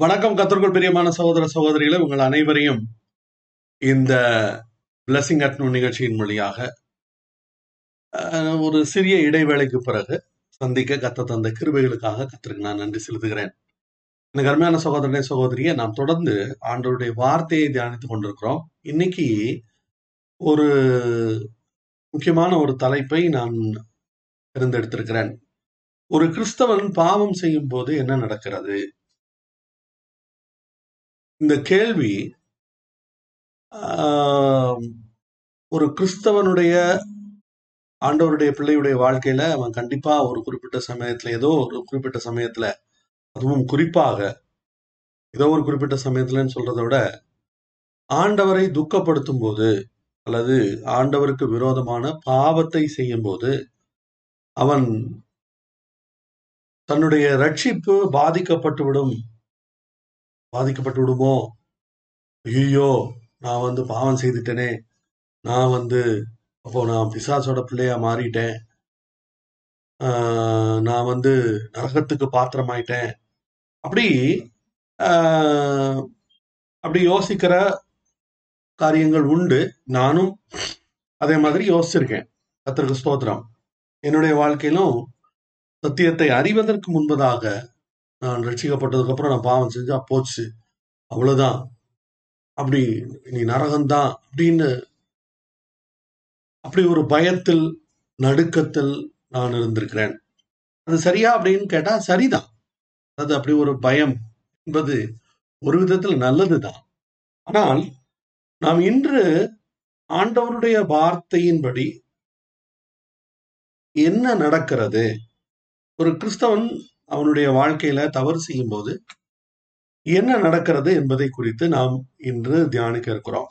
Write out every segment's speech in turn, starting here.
வணக்கம் கத்தர்கள் பிரியமான சகோதர சகோதரிகளை. உங்கள் அனைவரையும் இந்த பிளஸிங் அட் நிகழ்ச்சியின் மொழியாக ஒரு சிறிய இடைவேளைக்கு பிறகு சந்திக்க கத்த தந்த கிருபைகளுக்காக கத்திற்கு நான் நன்றி செலுத்துகிறேன். எனக்கு அருமையான சகோதரனே சகோதரியை நாம் தொடர்ந்து ஆண்டவருடைய வார்த்தையை தியானித்துக் கொண்டிருக்கிறோம். இன்னைக்கு ஒரு முக்கியமான ஒரு தலைப்பை நான் தேர்ந்தெடுத்திருக்கிறேன். ஒரு கிறிஸ்தவன் பாவம் செய்யும் போது என்ன நடக்கிறது? இந்த கேள்வி ஆஹ், ஒரு கிறிஸ்தவனுடைய ஆண்டவருடைய பிள்ளையுடைய வாழ்க்கையில அவன் கண்டிப்பா ஒரு குறிப்பிட்ட சமயத்துல ஏதோ ஒரு குறிப்பிட்ட சமயத்துல அதுவும் குறிப்பாக ஏதோ ஒரு குறிப்பிட்ட சமயத்துலன்னு சொல்றதை விட ஆண்டவரை துக்கப்படுத்தும் போது அல்லது ஆண்டவருக்கு விரோதமான பாவத்தை செய்யும் போது அவன் தன்னுடைய ரட்சிப்பு பாதிக்கப்பட்டுவிடும் பாதிக்கப்பட்டு விடுமோ? ஐயோ நான் வந்து பாவம் செய்துட்டேனே. நான் வந்து அப்போ நான் பிசாசோட பிள்ளையா மாறிட்டேன். நான் வந்து நரகத்துக்கு பாத்திரமாயிட்டேன். அப்படி அப்படி யோசிக்கிற காரியங்கள் உண்டு. நானும் அதே மாதிரி யோசிச்சிருக்கேன். கத்திற்கு ஸ்தோத்திரம். என்னுடைய வாழ்க்கையிலும் சத்தியத்தை அறிவதற்கு முன்பதாக நான் ரட்சிக்கப்பட்டதுக்கு அப்புறம் நான் பாவம் செஞ்சா போச்சு. அவ்வளவுதான். அப்படி நீ நரகம்தான் அப்படின்னு அப்படி ஒரு பயத்தில் நடுக்கத்தில் நான் இருந்திருக்கிறேன். அது சரியா அப்படின்னு கேட்டா சரிதான். அது அப்படி ஒரு பயம் என்பது ஒரு விதத்தில் நல்லதுதான். ஆனால் நாம் இன்று ஆண்டவருடைய வார்த்தையின்படி என்ன நடக்கிறது? ஒரு கிறிஸ்தவன் அவனுடைய வாழ்க்கையில தவறு செய்யும் போது என்ன நடக்கிறது என்பதை குறித்து நாம் இன்று தியானிக்க இருக்கிறோம்.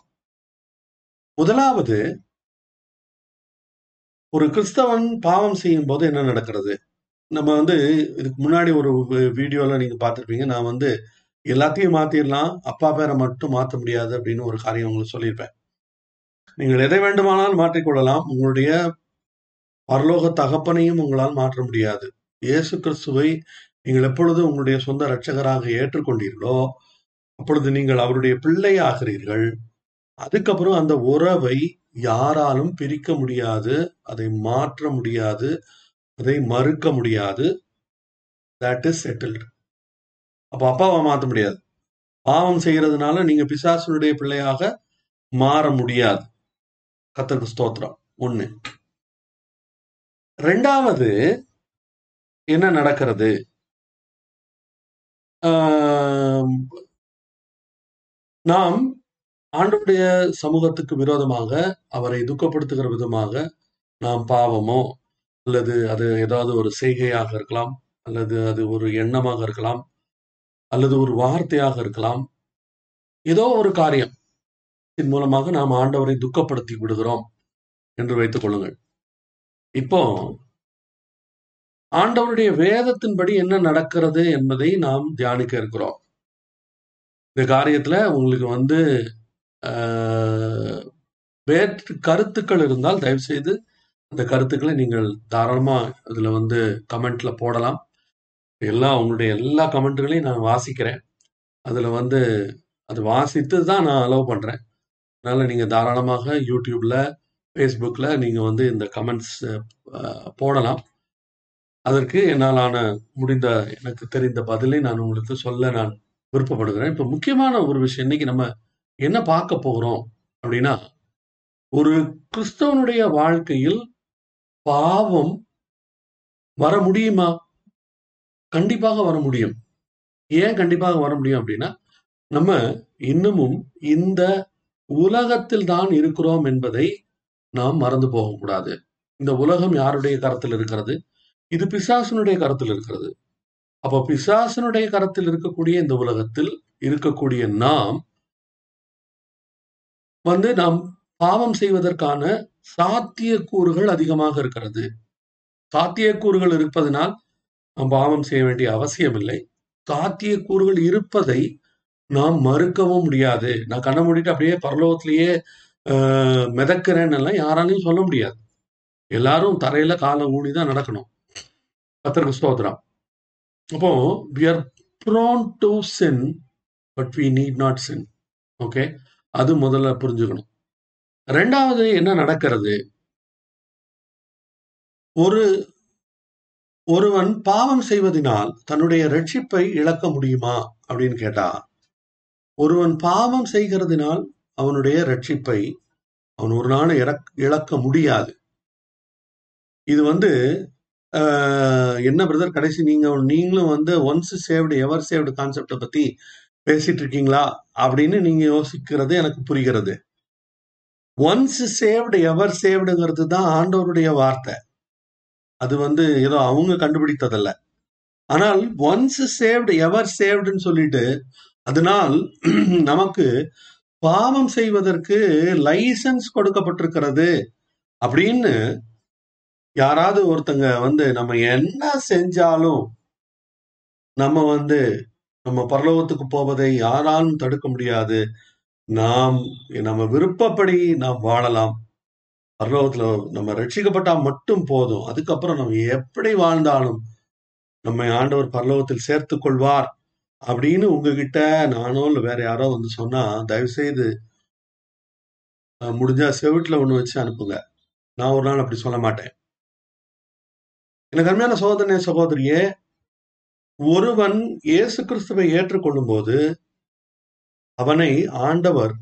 முதலாவது ஒரு கிறிஸ்தவன் பாவம் செய்யும் போது என்ன நடக்கிறது? நம்ம வந்து இதுக்கு முன்னாடி ஒரு வீடியோல நீங்க பார்த்துருப்பீங்க. நான் வந்து எல்லாத்தையும் மாத்திரலாம் அப்பா பேரை மட்டும் மாத்த முடியாது அப்படின்னு ஒரு காரியம் உங்களுக்கு சொல்லியிருப்பேன். நீங்கள் எதை வேண்டுமானாலும் மாற்றிக்கொள்ளலாம். உங்களுடைய பரலோக தகப்பனையும் உங்களால் மாற்ற முடியாது. இயேசு கிறிஸ்துவை நீங்கள் எப்பொழுது உங்களுடைய சொந்த இரட்சகராக ஏற்றுக்கொண்டீர்களோ அப்பொழுது நீங்கள் அவருடைய பிள்ளை ஆகிறீர்கள் அதுக்கப்புறம் அந்த உறவை யாராலும் பிரிக்க முடியாது அதை மாற்ற முடியாது அதை மறுக்க முடியாது. தட் இஸ் செட்டில்டு அப்போ அப்பாவை மாற்ற முடியாது. பாவம் செய்யறதுனால நீங்க பிசாசனுடைய பிள்ளையாக மாற முடியாது. கத்தருக்கு ஸ்தோத்திரம். ஒண்ணு. ரெண்டாவது என்ன நடக்கிறது? நாம் ஆண்டுடைய சமூகத்துக்கு விரோதமாக அவரை துக்கப்படுத்துகிற விதமாக நாம் பாவமோ அல்லது அது ஏதாவது ஒரு செய்கையாக இருக்கலாம் அல்லது அது ஒரு எண்ணமாக இருக்கலாம் அல்லது ஒரு வார்த்தையாக இருக்கலாம் ஏதோ ஒரு காரியம் இதன் மூலமாக நாம் ஆண்டவரை துக்கப்படுத்தி விடுகிறோம் என்று வைத்துக் கொள்ளுங்கள். இப்போ ஆண்டவருடைய வேதத்தின்படி என்ன நடக்கிறது என்பதை நாம் தியானிக்க இருக்கிறோம். இந்த காரியத்துல உங்களுக்கு வந்து வேற்று கருத்துக்கள் இருந்தால் தயவு செய்து அந்த கருத்துக்களை நீங்கள் தாராளமா இதுல வந்து கமெண்ட்ல போடலாம். எல்லா உங்களுடைய எல்லா கமெண்ட்டுகளையும் நான் வாசிக்கிறேன். அதுல வந்து அது வாசித்து தான் நான் அலோவ் பண்றேன். அதனால நீங்க தாராளமாக யூடியூப்ல ஃபேஸ்புக்ல நீங்க வந்து இந்த கமெண்ட்ஸ் போடலாம். அதற்கு என்னாலான முடிந்த எனக்கு தெரிந்த பதிலை நான் உங்களுக்கு சொல்ல நான் விருப்பப்படுகிறேன். இப்ப முக்கியமான ஒரு விஷயம் இன்னைக்கு நம்ம என்ன பார்க்க போகிறோம் அப்படின்னா ஒரு கிறிஸ்தவனுடைய வாழ்க்கையில் பாவம் வர முடியுமா? கண்டிப்பாக வர முடியும். ஏன் கண்டிப்பாக வர முடியும் அப்படின்னா நம்ம இன்னமும் இந்த உலகத்தில் தான் இருக்கிறோம் என்பதை நாம் மறந்து போகக்கூடாது. இந்த உலகம் யாருடைய கரத்தில் இருக்கிறது? இது பிசாசனுடைய கரத்தில் இருக்கிறது. அப்போ பிசாசனுடைய கரத்தில் இருக்கக்கூடிய இந்த உலகத்தில் இருக்கக்கூடிய நாம் வந்து நாம் பாவம் செய்வதற்கான சாத்தியக்கூறுகள் அதிகமாக இருக்கிறது. சாத்தியக்கூறுகள் இருப்பதனால் நாம் பாவம் செய்ய வேண்டிய அவசியம் இல்லை சாத்தியக்கூறுகள் இருப்பதை நாம் மறுக்கவும் முடியாது. நான் கண்ண மூடிட்டு அப்படியே பரலோகத்திலேயே ஆஹ், மிதக்கிறேன்னு எல்லாம் யாராலையும் சொல்ல முடியாது. எல்லாரும் தரையில காலை ஊனி தான் நடக்கணும். கத்தருக்கு ஸ்தோத்திரம். அப்போ we are prone to sin but we need not sin okay அது முதல்ல புரிஞ்சுக்கணும். ரெண்டாவது என்ன நடக்கிறது? ஒரு ஒருவன் பாவம் செய்வதனால் தன்னுடைய ரட்சிப்பை இழக்க முடியுமா? அப்படின்னு கேட்டா ஒருவன் பாவம் செய்கிறதுனால் அவனுடைய ரட்சிப்பை அவன் ஒரு நாள் இறக்- இழக்க முடியாது. இது வந்து என்ன பிரதர் கடைசி நீங்க நீங்களும் வந்து ஒன்ஸ் சேவ்டு எவர் சேவ்டு கான்செப்டை பத்தி பேசிட்டு இருக்கீங்களா அப்படின்னு நீங்க யோசிக்கிறது எனக்கு புரிகிறது. ஒன்ஸ் சேவ்டு எவர் சேவ்டுங்கிறது தான் ஆண்டவருடைய வார்த்தை. அது வந்து ஏதோ அவங்க கண்டுபிடித்ததல்ல. ஆனால் ஒன்ஸ் சேவ்டு எவர் சேவ்டுன்னு சொல்லிட்டு அதனால் நமக்கு பாவம் செய்வதற்கு லைசன்ஸ் கொடுக்கப்பட்டிருக்கிறது அப்படின்னு யாராவது ஒருத்தங்க வந்து நம்ம என்ன செஞ்சாலும் நம்ம வந்து நம்ம பரலோகத்துக்கு போவதை யாராலும் தடுக்க முடியாது. நாம் நம்ம விருப்பப்படி நாம் வாழலாம். பரலோகத்துல நம்ம ரட்சிக்கப்பட்டா மட்டும் போதும். அதுக்கப்புறம் நம்ம எப்படி வாழ்ந்தாலும் நம்மை ஆண்டவர் பரலோகத்தில் சேர்த்துக் கொள்வார் அப்படின்னு உங்ககிட்ட நானோ இல்ல வேற யாரோ வந்து சொன்னா தயவு செய்து முடிஞ்சா செவிட்டுல ஒண்ணு வச்சு அனுப்புங்க. நான் ஒரு நாள் அப்படி சொல்ல மாட்டேன். எனக்கு அருமையான சகோதரனே சகோதரியே ஒருவன் இயேசு கிறிஸ்துவை ஏற்றுக்கொள்ளும் போது அவனை ஆண்டவர்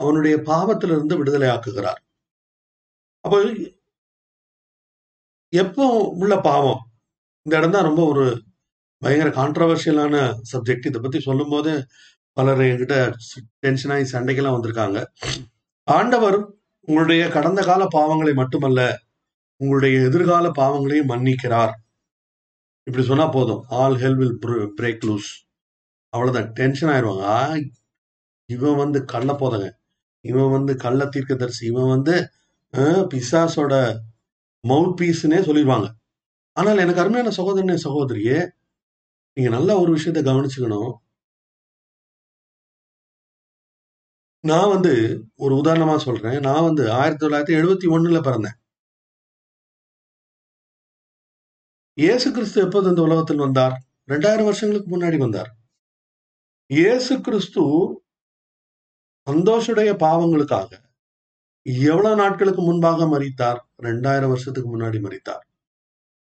அவனுடைய பாவத்திலிருந்து விடுதலை ஆக்குகிறார் அப்போ எப்போ உள்ள பாவம்? இந்த இடம் தான் ரொம்ப ஒரு பயங்கர கான்ட்ரவர்ஷியலான சப்ஜெக்ட் இதை பத்தி சொல்லும் போது பலர் என்கிட்ட டென்ஷன் ஆகி சண்டைக்கெல்லாம் வந்திருக்காங்க. ஆண்டவர் உங்களுடைய கடந்த கால பாவங்களை மட்டுமல்ல உங்களுடைய எதிர்கால பாவங்களையும் மன்னிக்கிறார். இப்படி சொன்னா போதும். All hell will break loose அவ்வளவுதான். டென்ஷன் ஆயிடுவாங்க. இவன் வந்து கள்ள போதங்க இவன் வந்து கள்ள தீர்க்கதரிசி. இவன் வந்து அஹ், பிசாசோட மவுத் பீஸ்னே சொல்லிடுவாங்க. ஆனால் எனக்கு அருமையான சகோதரனே சகோதரியே நீங்க நல்ல ஒரு விஷயத்த கவனிச்சுக்கணும். நான் வந்து ஒரு உதாரணமா சொல்றேன். நான் வந்து ஆயிரத்தி தொள்ளாயிரத்தி எழுபத்தி ஒண்ணுல பிறந்தேன். இயேசு கிறிஸ்து எப்போது இந்த உலகத்தில் வந்தார்? ரெண்டாயிரம் வருஷங்களுக்கு முன்னாடி வந்தார். இயேசு கிறிஸ்து சந்தோஷுடைய பாவங்களுக்காக எவ்வளவு நாட்களுக்கு முன்பாக மறித்தார் ரெண்டாயிரம் வருஷத்துக்கு முன்னாடி மறித்தார்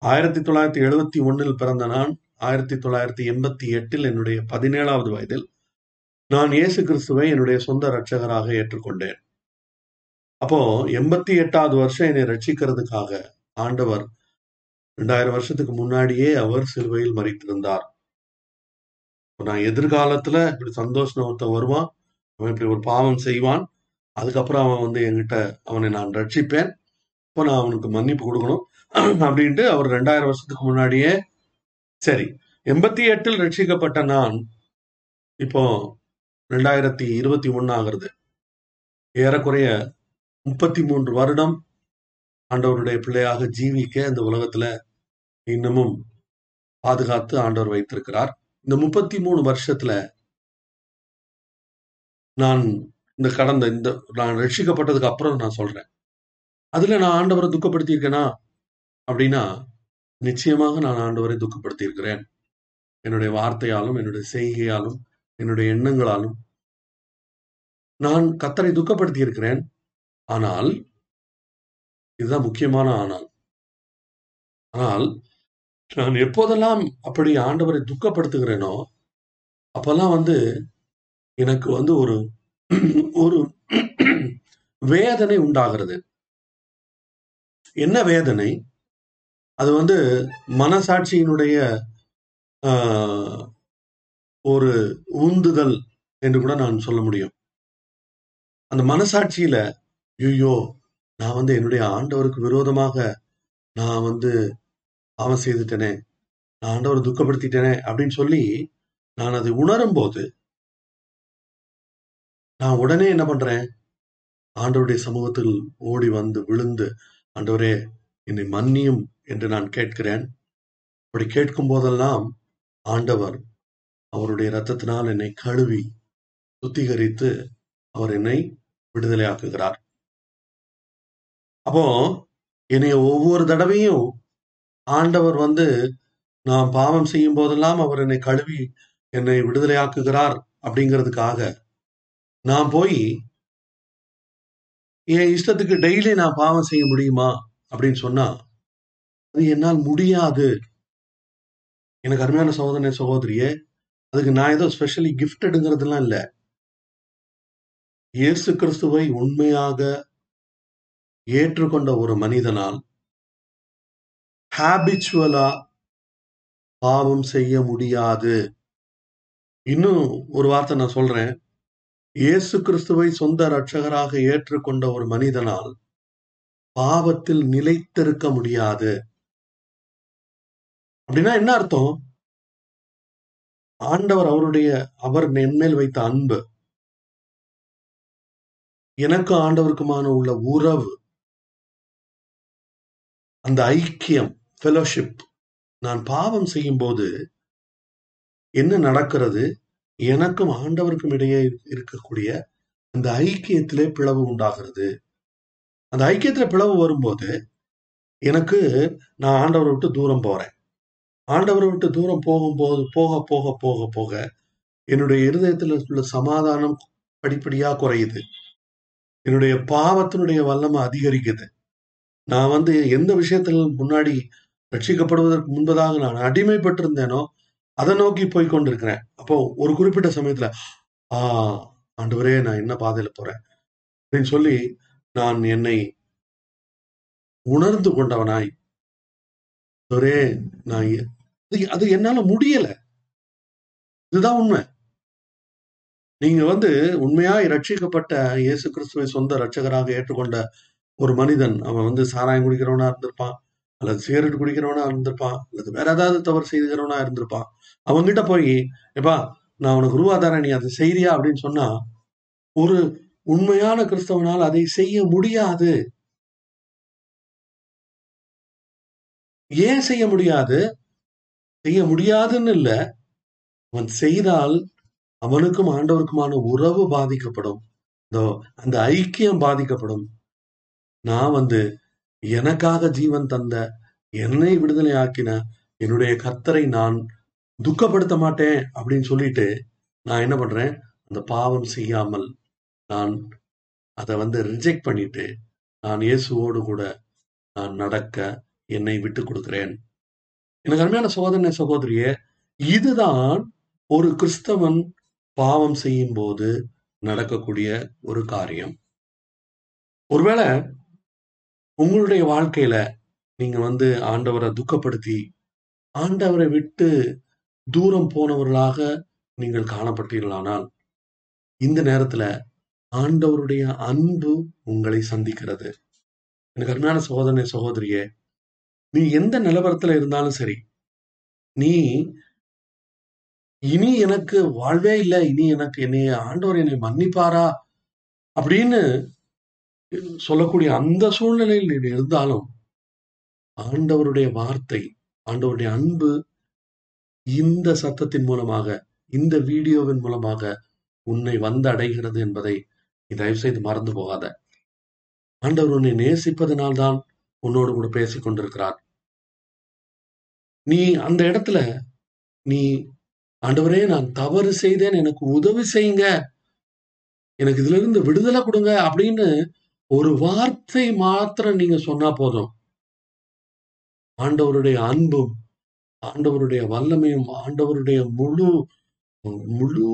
ஆயிரத்தி தொள்ளாயிரத்தி எழுபத்தி ஒண்ணில் பிறந்த நான் ஆயிரத்தி தொள்ளாயிரத்தி எண்பத்தி எட்டில் என்னுடைய பதினேழாவது வயதில் நான் இயேசு கிறிஸ்துவை என்னுடைய சொந்த ரட்சகராக ஏற்றுக்கொண்டேன். அப்போ எண்பத்தி எட்டாவது வருஷம் என்னை ரட்சிக்கிறதுக்காக ஆண்டவர் ரெண்டாயிரம் வருஷத்துக்கு முன்னாடியே அவர் சிலுவையில் மறித்திருந்தார். நான் எதிர்காலத்துல இப்படி சந்தோஷம் ஒருத்தன் வருவான் அவன் இப்படி ஒரு பாவம் செய்வான் அதுக்கப்புறம் அவன் வந்து என்கிட்ட அவனை நான் ரட்சிப்பேன் இப்போ நான் அவனுக்கு மன்னிப்பு கொடுக்கணும் அப்படின்ட்டு அவர் ரெண்டாயிரம் வருஷத்துக்கு முன்னாடியே சரி எண்பத்தி எட்டில் ரட்சிக்கப்பட்ட நான் இப்போ ரெண்டாயிரத்தி இருபத்தி ஒன்னு ஆகிறது ஏறக்குறைய முப்பத்தி மூன்று வருடம் ஆண்டவருடைய பிள்ளையாக ஜீவிக்க இந்த உலகத்துல இன்னமும் பாதுகாத்து ஆண்டவர் வைத்திருக்கிறார். இந்த முப்பத்தி மூணு வருஷத்துல நான் இந்த கடந்த இந்த நான் ரட்சிக்கப்பட்டதுக்கு அப்புறம் நான் சொல்றேன். அதுல நான் ஆண்டவரை துக்கப்படுத்தியிருக்கேனா? அப்படின்னா நிச்சயமாக நான் ஆண்டவரை துக்கப்படுத்தி இருக்கிறேன் என்னுடைய வார்த்தையாலும் என்னுடைய செய்கையாலும் என்னுடைய எண்ணங்களாலும் நான் கத்தரை துக்கப்படுத்தி இருக்கிறேன் ஆனால் இதுதான் முக்கியமான ஆனால். ஆனால் நான் எப்போதெல்லாம் அப்படி ஆண்டவரை துக்கப்படுத்துகிறேனோ அப்பெல்லாம் வந்து எனக்கு வந்து ஒரு ஒரு வேதனை உண்டாகிறது. என்ன வேதனை? அது வந்து மனசாட்சியினுடைய ஒரு உந்துதல் என்று கூட நான் சொல்ல முடியும். அந்த மனசாட்சியில ஐயோ நான் வந்து என்னுடைய ஆண்டவருக்கு விரோதமாக நான் வந்து பாவம் செய்துட்டேனே நான் ஆண்டவரை துக்கப்படுத்திட்டேனே அப்படின்னு சொல்லி நான் அதை உணரும் போது நான் உடனே என்ன பண்றேன்? ஆண்டவருடைய சமூகத்தில் ஓடி வந்து விழுந்து ஆண்டவரே என்னை மன்னியும் என்று நான் கேட்கிறேன். அப்படி கேட்கும் போதெல்லாம் ஆண்டவர் அவருடைய ரத்தத்தினால் என்னை கழுவி சுத்திகரித்து அவர் என்னை விடுதலையாக்குகிறார். அப்போ என்னைய ஒவ்வொரு தடவையும் ஆண்டவர் வந்து நான் பாவம் செய்யும் போதெல்லாம் அவர் என்னை கழுவி என்னை விடுதலையாக்குகிறார் அப்படிங்கிறதுக்காக நான் போய் என் இஷ்டத்துக்கு டெய்லி நான் பாவம் செய்ய முடியுமா அப்படின்னு சொன்னா அது என்னால் முடியாது. எனக்கு அருமையான சகோதரனை சகோதரியே அதுக்கு நான் ஏதோ ஸ்பெஷலி கிஃப்டடுங்கிறதுலாம் இல்லை. இயேசு கிறிஸ்துவை உண்மையாக ஏற்றுக்கொண்ட ஒரு மனிதனால் ஹாபிச்சுவலா பாவம் செய்ய முடியாது. இன்னும் ஒரு வார்த்தை நான் சொல்றேன். இயேசு கிறிஸ்துவை சொந்த ரட்சகராக ஏற்றுக்கொண்ட ஒரு மனிதனால் பாவத்தில் நிலைத்திருக்க முடியாது. அப்படின்னா என்ன அர்த்தம்? ஆண்டவர் அவருடைய அவர் என்மேல் வைத்த அன்பு. எனக்கு ஆண்டவருக்குமான உள்ள உறவு. அந்த ஐக்கியம். ஃபெலோஷிப் நான் பாவம் செய்யும் போது என்ன நடக்கிறது? எனக்கும் ஆண்டவருக்கும் இடையே இருக்கக்கூடிய அந்த ஐக்கியத்திலே பிளவு உண்டாகிறது. அந்த ஐக்கியத்துல பிளவு வரும்போது எனக்கு நான் ஆண்டவரை விட்டு தூரம் போறேன். ஆண்டவரை விட்டு தூரம் போகும்போது போக போக போக போக என்னுடைய இருதயத்தில் உள்ள சமாதானம் படிப்படியா குறையுது. என்னுடைய பாவத்தினுடைய வல்லமை அதிகரிக்குது. நான் வந்து எந்த விஷயத்தில் முன்னாடி ரட்சிக்கப்படுவதற்கு முன்பதாக நான் அடிமைப்பட்டிருந்தேனோ அதை நோக்கி போய் கொண்டிருக்கிறேன். அப்போ ஒரு குறிப்பிட்ட சமயத்துல ஆ ஆண்டவரே நான் என்ன பாதையில போறேன்? அப்படின்னு சொல்லி நான் என்னை உணர்ந்து கொண்டவனாய் ஒரே நான் அது- அது என்னால முடியல. இதுதான் உண்மை. நீங்க வந்து உண்மையாய் ரட்சிக்கப்பட்ட இயேசு கிறிஸ்துவை சொந்த ரட்சகராக ஏற்றுக்கொண்ட ஒரு மனிதன். அவன் வந்து சாராயம் குடிக்கிறவனா இருந்திருப்பான். அல்லது சிகரெட் குடிக்கிறவனா இருந்திருப்பான் அல்லது வேற ஏதாவது தவறு செய்துக்கிறவனா இருந்திருப்பான். அவன்கிட்ட போய் எப்பா நான் உனக்கு குருவாதாரன் நீ அதை செய்யறியா அப்படின்னு சொன்னா ஒரு உண்மையான கிறிஸ்தவனால் அதை செய்ய முடியாது. ஏன் செய்ய முடியாது? செய்ய முடியாதுன்னு இல்ல. அவன் செய்தால் அவனுக்கும் ஆண்டவருக்குமான உறவு பாதிக்கப்படும். அந்த ஐக்கியம் பாதிக்கப்படும். நான் வந்து எனக்காக ஜீவன் தந்த என்னை விடுதலை ஆக்கின என்னுடைய கர்த்தரை நான் துக்கப்படுத்த மாட்டேன் அப்படின்னு சொல்லிட்டு நான் என்ன பண்றேன்? அந்த பாவம் செய்யாமல் நான் அதை வந்து ரிஜெக்ட் பண்ணிட்டு நான் இயேசுவோடு கூட நான் நடக்க என்னை விட்டு கொடுக்கிறேன். எனக்கு அருமையான சோதனை சகோதரியே இதுதான் ஒரு கிறிஸ்தவன் பாவம் செய்யும் போது நடக்கக்கூடிய ஒரு காரியம். ஒருவேளை உங்களுடைய வாழ்க்கையில நீங்க வந்து ஆண்டவரை துக்கப்படுத்தி ஆண்டவரை விட்டு தூரம் போனவர்களாக நீங்கள் காணப்பட்டீர்களானால் இந்த நேரத்துல ஆண்டவருடைய அன்பு உங்களை சந்திக்கிறது. எனக்கு அருமையான சகோதரனை சகோதரியே நீ எந்த நிலவரத்துல இருந்தாலும் சரி நீ இனி எனக்கு வாழ்வே இல்லை இனி எனக்கு என்னை ஆண்டவர் என்னை மன்னிப்பாரா அப்படின்னு சொல்லக்கூடிய அந்த சூழ்நிலையில் நீ இருந்தாலும் ஆண்டவருடைய வார்த்தை ஆண்டவருடைய அன்பு இந்த சத்தத்தின் மூலமாக இந்த வீடியோவின் மூலமாக உன்னை வந்து அடைகிறது என்பதை நீ தயவு செய்து மறந்து போகாத. ஆண்டவர் உன்னை நேசிப்பதனால்தான் உன்னோடு கூட பேசிக் கொண்டிருக்கிறார். நீ அந்த இடத்துல நீ ஆண்டவரே நான் தவறு செய்தேன் எனக்கு உதவி செய்யுங்க எனக்கு இதுல இருந்து விடுதலை கொடுங்க அப்படின்னு ஒரு வார்த்தை மாத்திரம் நீங்க சொன்னா போதும். ஆண்டவருடைய அன்பும் ஆண்டவருடைய வல்லமையும் ஆண்டவருடைய முழு முழு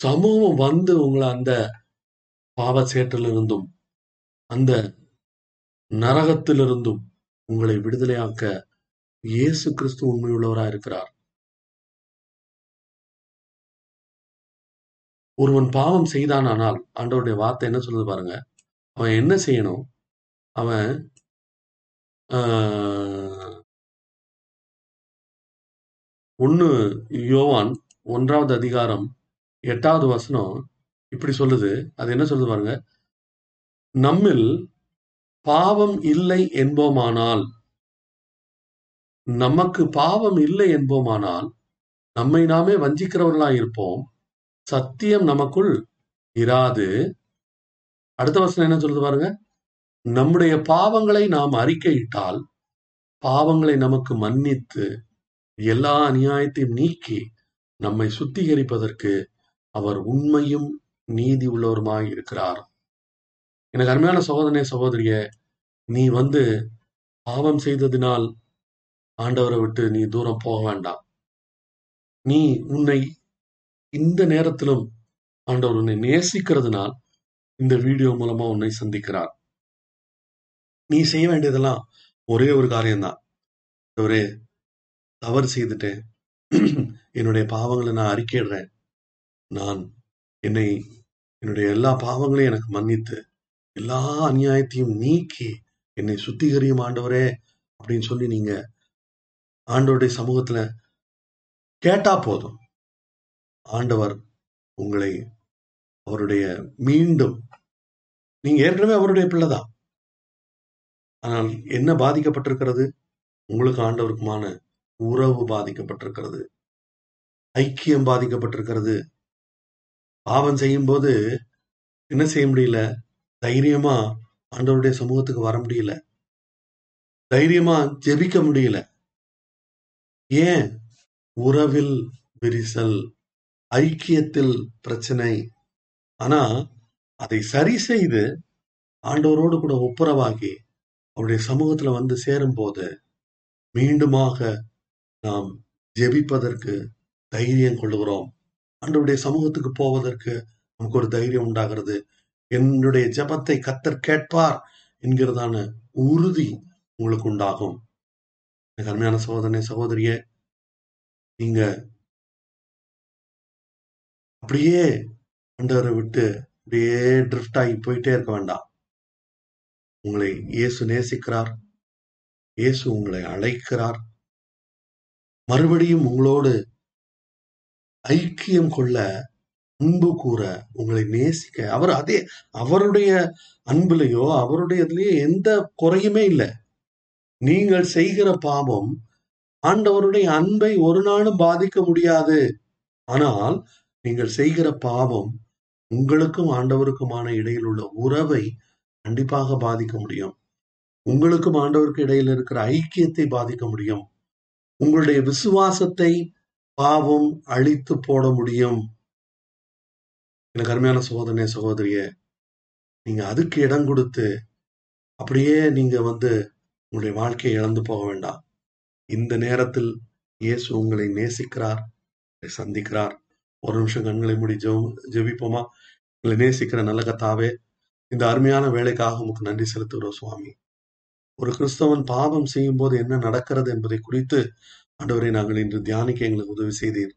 சமூகம் வந்து உங்களை அந்த பாவ சேற்றிலிருந்தும் அந்த நரகத்திலிருந்தும் உங்களை விடுதலையாக்க இயேசு கிறிஸ்து உண்மையுள்ளவரா இருக்கிறார். ஒருவன் பாவம் செய்தான் ஆனால் ஆண்டவருடைய வார்த்தை என்ன சொல்லுது பாருங்க? அவன் என்ன செய்யணும்? அவன் ஆஹ், யோவான் ஒன்றாவது அதிகாரம் எட்டாவது வசனம் இப்படி சொல்லுது. அது என்ன சொல்லுது பாருங்க. நம்மில் பாவம் இல்லை என்போமானால் நமக்கு பாவம் இல்லை என்போமானால் நம்மை நாமே வஞ்சிக்கிறவர்களாய் இருப்போம். சத்தியம் நமக்குள் இராது. அடுத்த வருஷம் என்ன சொல்லுது பாருங்க? நம்முடைய பாவங்களை நாம் அறிக்கையிட்டால் பாவங்களை நமக்கு மன்னித்து எல்லா அநியாயத்தையும் நீக்கி நம்மை சுத்திகரிப்பதற்கு அவர் உண்மையும் நீதி உள்ளவருமாய் இருக்கிறார். எனக்கு அருமையான சகோதரனே சகோதரிய நீ வந்து பாவம் செய்ததினால் ஆண்டவரை விட்டு நீ தூரம் போக வேண்டாம். நீ உன்னை இந்த நேரத்திலும் ஆண்டவர் உன்னை நேசிக்கிறதுனால் இந்த வீடியோ மூலமா உன்னை சந்திக்கிறார். நீ செய்ய வேண்டியதெல்லாம் ஒரே ஒரு காரியம்தான். ஒரே தவறு செய்துட்டேன் என்னுடைய பாவங்களை நான் அறிக்கையிடுறேன். நான் என்னை என்னுடைய எல்லா பாவங்களையும் எனக்கு மன்னித்து எல்லா அநியாயத்தையும் நீக்கி என்னை சுத்திகரியும் ஆண்டவரே அப்படின்னு சொல்லி நீங்க ஆண்டவருடைய சமூகத்துல கேட்டா போதும். ஆண்டவர் உங்களை அவருடைய மீண்டும் நீங்க ஏற்கனவே அவருடைய பிள்ளைதான். ஆனால் என்ன பாதிக்கப்பட்டிருக்கிறது? உங்களுக்கு ஆண்டவருக்குமான உறவு பாதிக்கப்பட்டிருக்கிறது. ஐக்கியம் பாதிக்கப்பட்டிருக்கிறது. பாவம் செய்யும் போது என்ன செய்ய முடியல? தைரியமா ஆண்டவருடைய சமூகத்துக்கு வர முடியல. தைரியமா ஜெபிக்க முடியல. ஏன்? உறவில் விரிசல் ஐக்கியத்தில் பிரச்சனை ஆனா அதை சரி செய்து ஆண்டவரோடு கூட ஒப்புரவாகி அவருடைய சமூகத்துல வந்து சேரும் போது மீண்டுமாக நாம் ஜெபிப்பதற்கு தைரியம் கொள்ளுகிறோம். ஆண்டவருடைய சமூகத்துக்கு போவதற்கு நமக்கு ஒரு தைரியம் உண்டாகிறது. என்னுடைய ஜெபத்தை கத்தர் கேட்பார் என்கிறதான உறுதி உங்களுக்கு உண்டாகும். எனக்கு அருமையான சகோதரனே சகோதரியே நீங்க அப்படியே ஆண்டவரை விட்டு அப்படியே ட்ரிஃப்ட் ஆகி போயிட்டே இருக்க வேண்டாம். உங்களை இயேசு நேசிக்கிறார். இயேசு உங்களை அழைக்கிறார். மறுபடியும் உங்களோடு ஐக்கியம் கொள்ள அன்பு கூற உங்களை நேசிக்க அவர் அதே அவருடைய அன்புலையோ அவருடைய இதுலயோ எந்த குறையுமே இல்லை. நீங்கள் செய்கிற பாவம் ஆண்டவருடைய அன்பை ஒரு நாளும் பாதிக்க முடியாது. ஆனால் நீங்கள் செய்கிற பாவம் உங்களுக்கும் ஆண்டவருக்குமான இடையில் உள்ள உறவை கண்டிப்பாக பாதிக்க முடியும். உங்களுக்கும் ஆண்டவருக்கு இடையில் இருக்கிற ஐக்கியத்தை பாதிக்க முடியும். உங்களுடைய விசுவாசத்தை பாவம் அழித்து போட முடியும். எனக்கு அருமையான சகோதரனே சகோதரிய நீங்க அதுக்கு இடம் கொடுத்து அப்படியே நீங்க வந்து உங்களுடைய வாழ்க்கையை இழந்து போக வேண்டாம். இந்த நேரத்தில் இயேசு உங்களை நேசிக்கிறார் சந்திக்கிறார். ஒரு நிமிஷம் கண்களை மூடி ஜெபம் ஜெபிப்போமா? எங்களை நேசிக்கிற நல்ல கத்தாவே இந்த அருமையான வேலைக்காக உமக்கு நன்றி செலுத்துகிறோம் சுவாமி. ஒரு கிறிஸ்தவன் பாவம் செய்யும் போது என்ன நடக்கிறது என்பதை குறித்து ஆண்டவரை நாங்கள் இன்று தியானிக்க எங்களுக்கு உதவி செய்தீர்.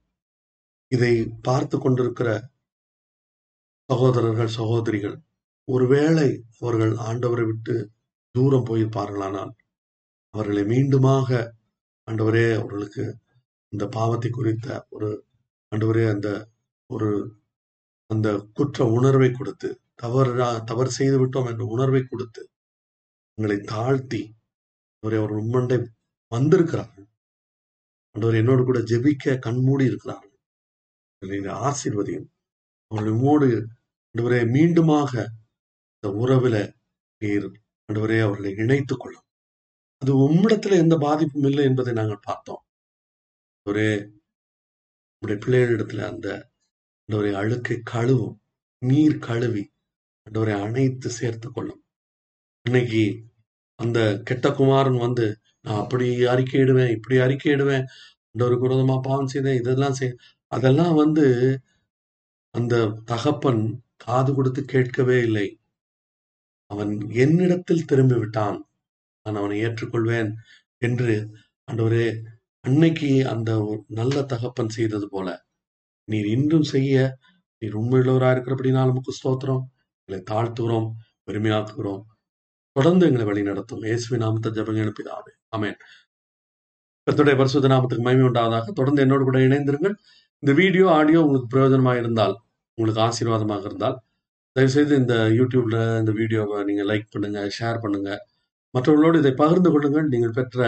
இதை பார்த்து கொண்டிருக்கிற சகோதரர்கள் சகோதரிகள் ஒருவேளை அவர்கள் ஆண்டவரை விட்டு தூரம் போயிருப்பார்களானால் அவர்களை மீண்டுமாக ஆண்டவரே அவர்களுக்கு இந்த பாவத்தை குறித்த ஒரு ஆண்டவரே அந்த ஒரு அந்த குற்ற உணர்வை கொடுத்து தவறா தவறு செய்து விட்டோம் என்ற உணர்வை கொடுத்து உங்களை தாழ்த்தி அவரை அவர் உண்மண்டை வந்திருக்கிறார்கள். ஆண்டவர் என்னோடு கூட ஜெபிக்க கண்மூடி இருக்கிறார்கள். நீங்கள் ஆசீர்வதியும் அவர்கள் உம்மோடு ஆண்டவரே மீண்டுமாக இந்த உறவுல நீர் ஆண்டவரே அவர்களை இணைத்துக் கொள்ளும். அது உம்மிடத்துல எந்த பாதிப்பும் இல்லை என்பதை நாங்கள் பார்த்தோம். ஒரே நம்முடைய பிள்ளைகளிடத்துல அந்த ஒரு அழுக்கை கழுவும் நீர் கழுவி ஆண்டவரை அணைத்து சேர்த்து கொள்ளும். இன்னைக்கு அந்த கெட்ட குமாரன் வந்து நான் அப்படி அறிக்கையிடுவேன் இப்படி அறிக்கையிடுவேன் ஒரு விரோதமா பாவம் செய்தேன் இதெல்லாம் செய் அதெல்லாம் வந்து அந்த தகப்பன் காது கொடுத்து கேட்கவே இல்லை. அவன் என்னிடத்தில் திரும்பி விட்டான் நான் அவனை ஏற்றுக்கொள்வேன் என்று ஆண்டவரே அன்னைக்கு அந்த ஒரு நல்ல தகப்பன் செய்தது போல நீர் இன்றும் செய்ய நீர் உண்மையுள்ளவராக இருக்கிறபடினால் நமக்கு ஸ்தோத்திரம். எங்களை தாழ்த்துகிறோம் பெருமையாக்குகிறோம். தொடர்ந்து எங்களை வழி நடத்தும். இயேசுவி நாமத்தை ஜபங்க எழுப்பிதாவே அமேன் கத்துடைய பரிசுத்த நாமத்துக்கு மகிமை உண்டாவதாக. தொடர்ந்து என்னோடு கூட இணைந்திருங்கள். இந்த வீடியோ ஆடியோ உங்களுக்கு பிரயோஜனமாக இருந்தால் உங்களுக்கு ஆசீர்வாதமாக இருந்தால் தயவுசெய்து இந்த யூடியூப்ல இந்த வீடியோவை நீங்க லைக் பண்ணுங்க ஷேர் பண்ணுங்க. மற்றவர்களோடு இதை பகிர்ந்து கொள்ளுங்கள். நீங்கள் பெற்ற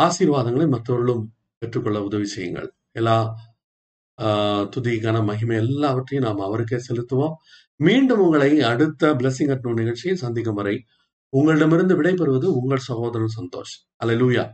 ஆசீர்வாதங்களை மற்றவர்களும் பெற்றுக்கொள்ள உதவி செய்யுங்கள். எல்லா ஆஹ் துதி கன மகிமை எல்லாவற்றையும் நாம் அவருக்கே செலுத்துவோம். மீண்டும் உங்களை அடுத்த பிளஸிங் அட்னோ நிகழ்ச்சியை சந்திக்கும் வரை உங்களிடமிருந்து விடைபெறுவது உங்கள் சகோதரன் சந்தோஷ். அல்லேலூயா